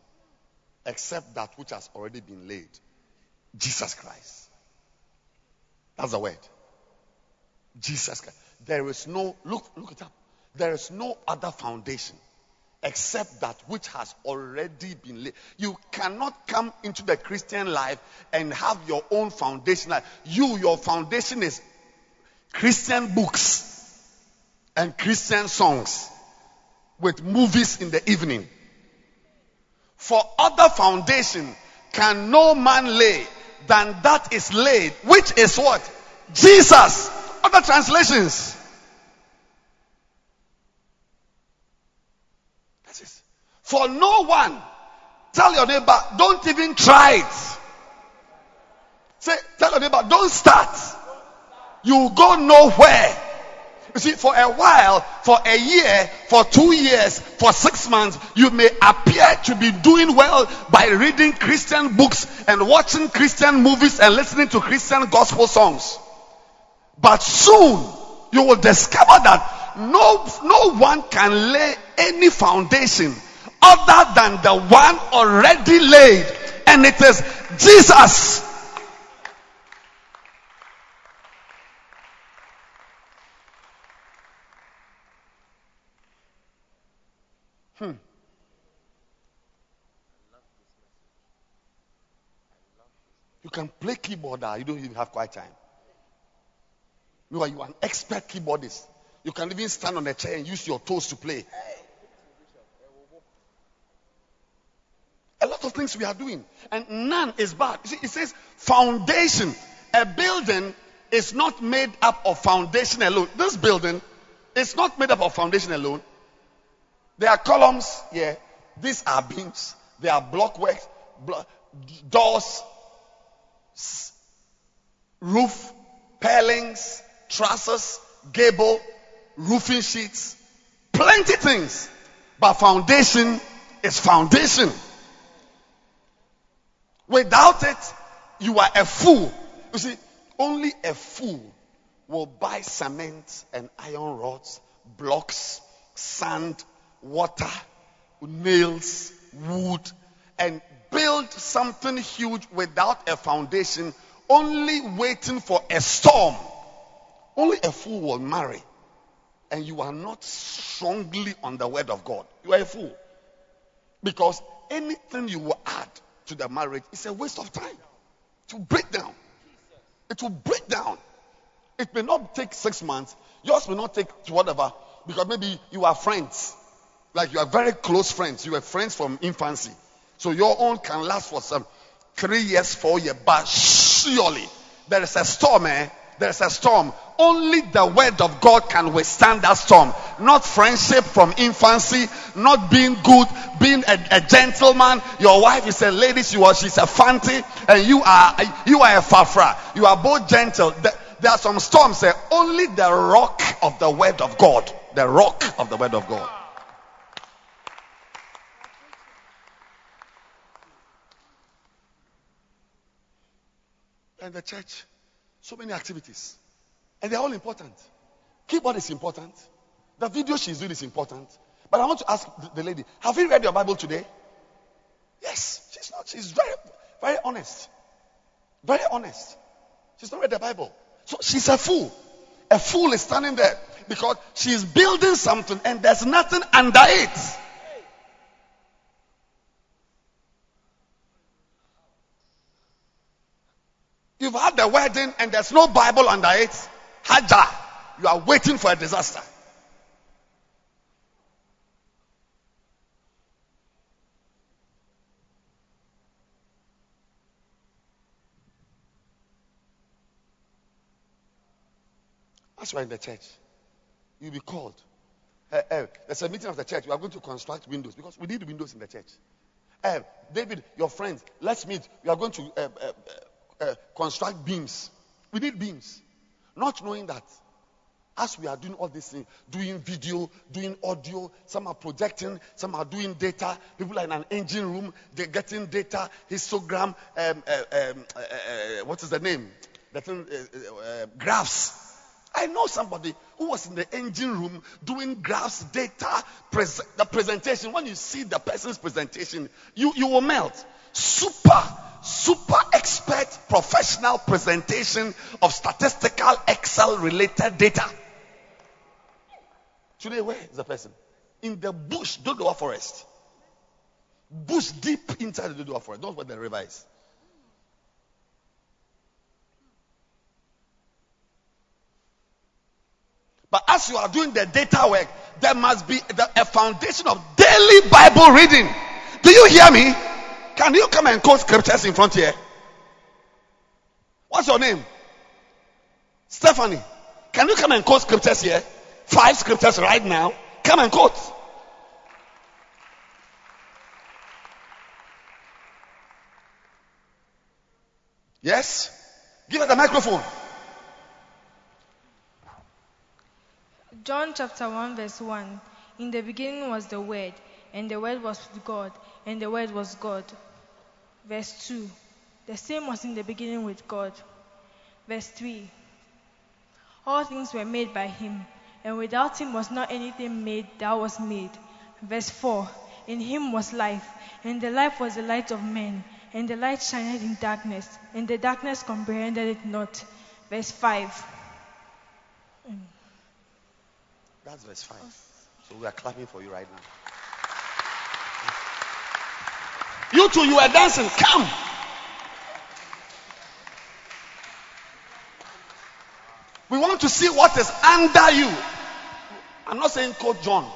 except that which has already been laid. Jesus Christ. That's the word. Jesus Christ. There is no, look, look it up. There is no other foundation except that which has already been laid. You cannot come into the Christian life and have your own foundation. You, your foundation is Christian books and Christian songs with movies in the evening. For other foundation can no man lay than that is laid, which is what? Jesus. Other translations. That is. For no one, tell your neighbor, don't even try it. Say, tell your neighbor, don't start. You go nowhere. You see, for a while, for a year, for two years, for six months, you may appear to be doing well by reading Christian books and watching Christian movies and listening to Christian gospel songs. But soon, you will discover that no, no one can lay any foundation other than the one already laid. And it is Jesus. Hmm. You can play keyboard, uh, you don't even have quiet time. You are, you are an expert keyboardist. You can even stand on a chair and use your toes to play. A lot of things we are doing, and none is bad. See, it says foundation. A building is not made up of foundation alone. This building is not made up of foundation alone. There are columns here. These are beams. There are blockwork, blo- doors, s- roof, palings, trusses, gable, roofing sheets, plenty things. But foundation is foundation. Without it, you are a fool. You see, only a fool will buy cement and iron rods, blocks, sand, water, nails, wood, and build something huge without a foundation, only waiting for a storm. Only a fool will marry. And you are not strongly on the word of God. You are a fool. Because anything you will add to the marriage is a waste of time. To break down. It will break down. It may not take six months. Yours may not take whatever. Because maybe you are friends. Like you are very close friends. You are friends from infancy. So your own can last for some three years, four years. But surely there is a storm, eh? There's a storm. Only the word of God can withstand that storm. Not friendship from infancy, not being good, being a, a gentleman. Your wife is a lady, she was, she's a fancy, and you are, you are a fafra. You are both gentle. There, are some storms, eh? Only the rock of the word of God. The rock of the word of God. And the church, so many activities. And they're all important. Keyboard is important. The video she's doing is important. But I want to ask the lady, have you read your Bible today? Yes. She's not. She's very, very honest. Very honest. She's not read the Bible. So she's a fool. A fool is standing there because she's building something and there's nothing under it. A wedding and there's no Bible under it, Haja, you are waiting for a disaster. That's are in the church, you'll be called. Uh, uh, there's a meeting of the church. We are going to construct windows because we need windows in the church. Uh, David, your friends, let's meet. We are going to uh, uh, uh, construct beams. We need beams. Not knowing that as we are doing all these things, doing video, doing audio, some are projecting, some are doing data. People are in an engine room, they're getting data, histogram, um, uh, um, uh, uh, what is the name? The thing, graphs I know somebody who was in the engine room doing graphs, data, pres- the presentation. When you see the person's presentation, you, you will melt. Super, super expert professional presentation of statistical Excel related data. Today, where is the person? In the bush, Dodowa forest. Bush deep inside the Dodowa forest. That's where the river is. But as you are doing the data work, there must be a foundation of daily Bible reading. Do you hear me? Can you come and quote scriptures in front here? What's your name? Stephanie. Can you come and quote scriptures here? Five scriptures right now. Come and quote. Yes? Give her the microphone. John chapter 1, verse 1. In the beginning was the Word, and the Word was God, and the Word was God. Verse 2. The same was in the beginning with God. Verse 3. All things were made by him, and without him was not anything made that was made. Verse 4. In him was life, and the life was the light of men, and the light shined in darkness, and the darkness comprehended it not. Verse 5. That's verse 5. So we are clapping for you right now. You two, you are dancing. Come. We want to see what is under you. I'm not saying quote John.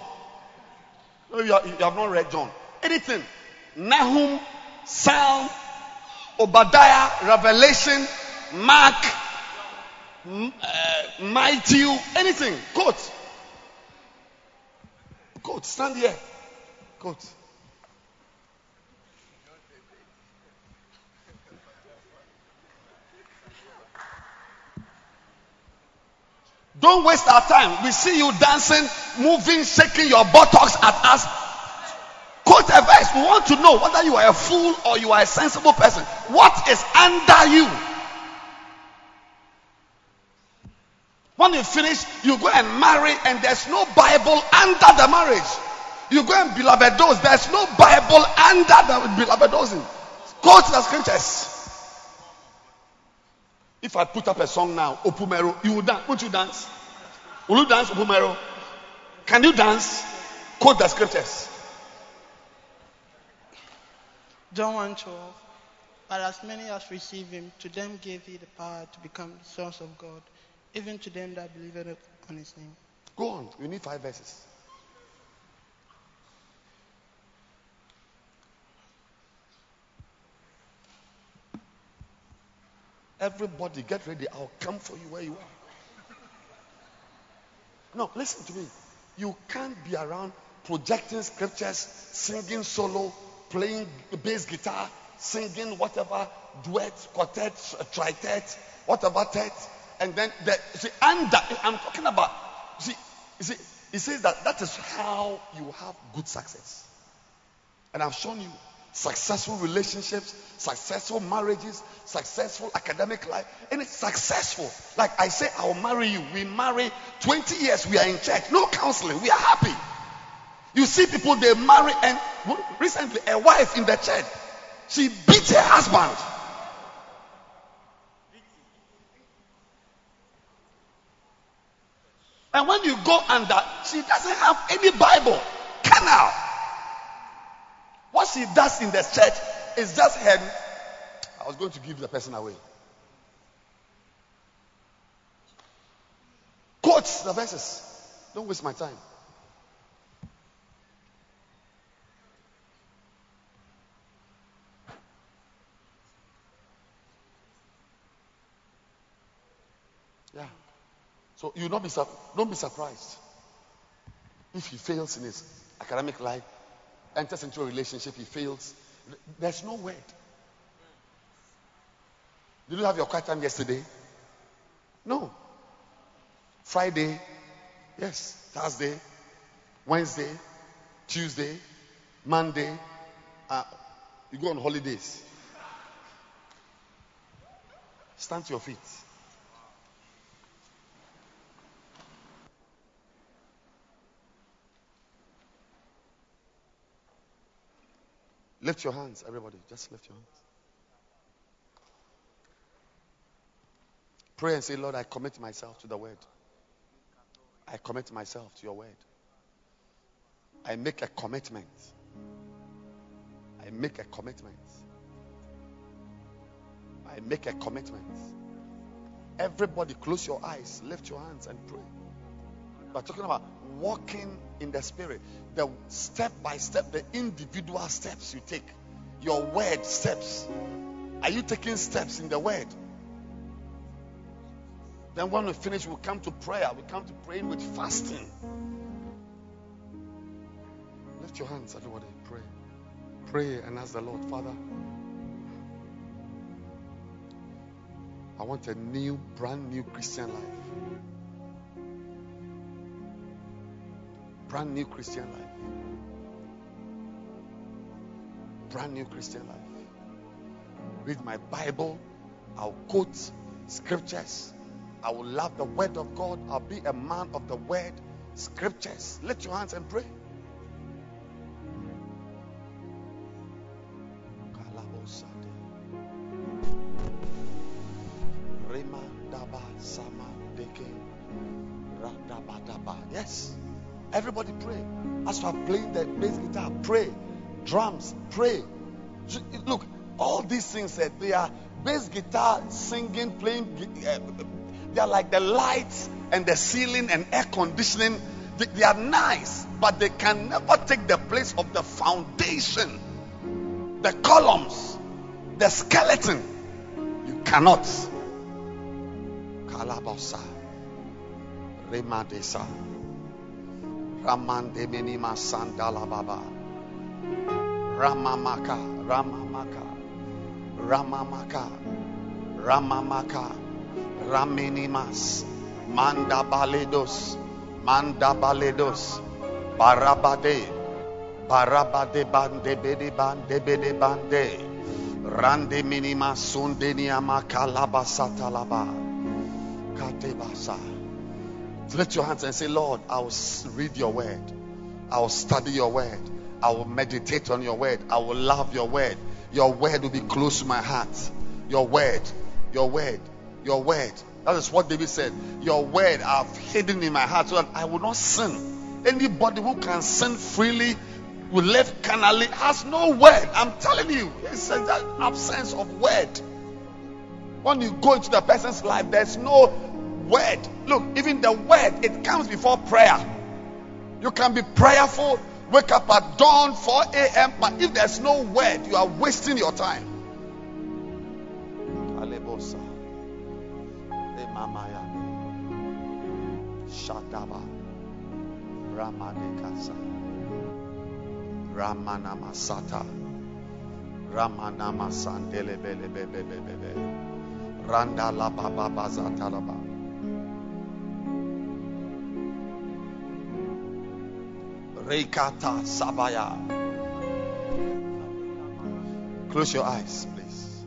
No, you, are, you have not read John. Anything. Nahum, Psalm, Obadiah, Revelation, Mark, uh, Matthew, anything. Quote. Quote. stand here. Coach. Don't waste our time. We see you dancing, moving, shaking your buttocks at us. Quote a verse. We want to know whether you are a fool or you are a sensible person. What is under you? When you finish, you go and marry, and there's no Bible under the marriage. You go and beloved those, there's no Bible under the beloved those. To the scriptures. If I put up a song now, Opumero, you will dance. Would you dance? Will you dance, Opumero? Can you dance? Quote the scriptures. John 1 12. But as many as receive him, to them gave he the power to become sons of God even to them that believe on his name. Go on. We need five verses. Everybody get ready. I'll come for you where you are. No, listen to me. You can't be around projecting scriptures, singing solo, playing bass guitar, singing whatever, duet, quartet, tritet, whatever tet and then the see under I'm talking about see see he says that that is how you have good success. And I've shown you successful relationships, successful marriages, successful academic life, and it's successful. Like I say, I'll marry you. We marry 20 years, we are in church, no counseling, we are happy. You see people they marry, and recently a wife in the church, she beat her husband. And when you go under, she doesn't have any Bible. Carnal. What she does in the church is just her was going to give the person away. Quote the verses. Don't waste my time. Yeah. So you not be don't be surprised if he fails in his academic life, enters into a relationship, he fails. There's no word. Did you have your quiet time yesterday? No. Friday, yes. Thursday, Wednesday, Tuesday, Monday. Uh, you go on holidays. Stand to your feet. Lift your hands, everybody. Just lift your hands. Pray and say, Lord, I commit myself to the word. I commit myself to your word. I make a commitment. I make a commitment. I make a commitment. Everybody, close your eyes, lift your hands, and pray. We're talking about walking in the spirit. The step by step, the individual steps you take. Your word steps. Are you taking steps in the word? Then when we finish, we'll come to prayer. We come to praying with fasting. Lift your hands, everybody. Pray. Pray and ask the Lord, Father, I want a new, brand new Christian life. Brand new Christian life. Brand new Christian life. Read my Bible. I'll quote scriptures. I will love the word of God. I'll be a man of the word, scriptures. Lift your hands and pray. Yes. Everybody pray. As are playing the bass guitar, pray. Drums, pray. Look, all these things that they are bass guitar, singing, playing. Uh, they are like the lights and the ceiling and air conditioning. They, they are nice, but they can never take the place of the foundation, the columns, the skeleton. You cannot. Kalabosa. Remadesa. Ramande minima sandala baba. Ramamaka. Ramamaka. Ramamaka. Ramamaka. Raminimas, Manda Baledos, Manda Baledos, Barabade, Barabade Bande Bede Bande Bede Bande, Rande Minima Sundenia Makalaba Satalaba, Katebasa. Lift your hands and say, Lord, I will read your word, I will study your word, I will meditate on your word, I will love your word. Your word will be close to my heart. Your word, your word, your word. That is what David said. Your word I've hidden in my heart so that I will not sin. Anybody who can sin freely will live carnally has no word. I'm telling you, it's that absence of word. When you go into the person's life, there's no word. Look, even the word, it comes before prayer. You can be prayerful, wake up at dawn, 4 a.m., but if there's no word, you are wasting your time. Shataba. Ramadekasa. Ramana Masata. Ramana Masandele Bele Bebe. Randa Baba Rekata Sabaya. Close your eyes, please.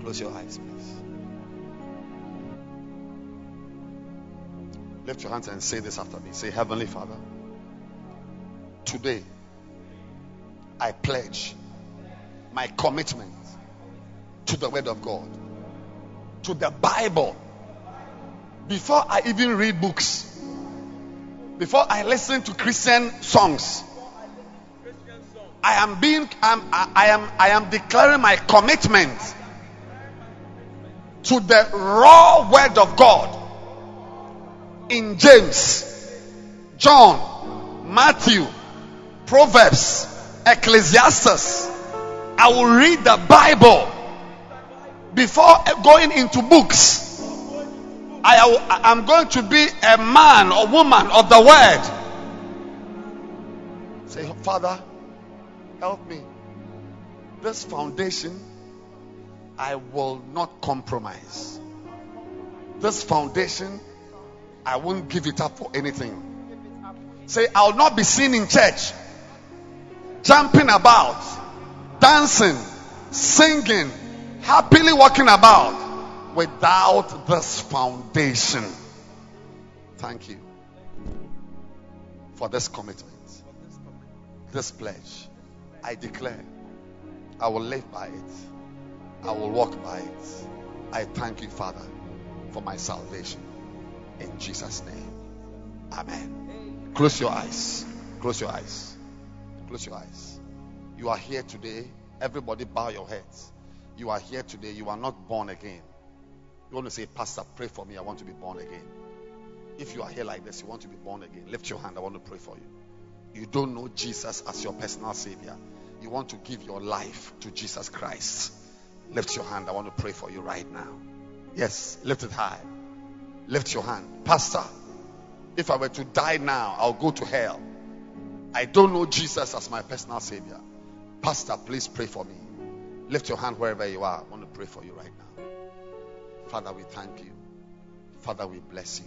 Close your eyes, please. Lift your hands and say this after me. Say, Heavenly Father, today I pledge my commitment to the Word of God, to the Bible. Before I even read books, before I listen to Christian songs, I am being, I'm, I am, I am declaring my commitment to the raw word of God in James, John, Matthew, Proverbs, Ecclesiastes. I will read the Bible before going into books. I am going to be a man or woman of the word. Say, Father, help me. This foundation, I will not compromise. This foundation, I won't give it up for anything. Say, I'll not be seen in church jumping about, dancing, singing, happily walking about without this foundation. Thank you for this commitment, this pledge. I declare I will live by it, I will walk by it. I thank you, Father, for my salvation. In Jesus' name. Amen. Close your eyes. Close your eyes. Close your eyes. You are here today. Everybody bow your heads. You are here today. You are not born again. You want to say, Pastor, pray for me. I want to be born again. If you are here like this, you want to be born again, lift your hand. I want to pray for you. You don't know Jesus as your personal Savior. You want to give your life to Jesus Christ. Lift your hand. I want to pray for you right now. Yes, lift it high. Lift your hand. Pastor, if I were to die now, I'll go to hell. I don't know Jesus as my personal Savior. Pastor, please pray for me. Lift your hand wherever you are. I want to pray for you right now. Father, we thank you. Father, we bless you.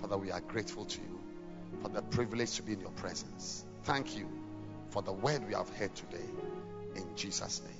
Father, we are grateful to you for the privilege to be in your presence. Thank you for the word we have heard today. In Jesus' name.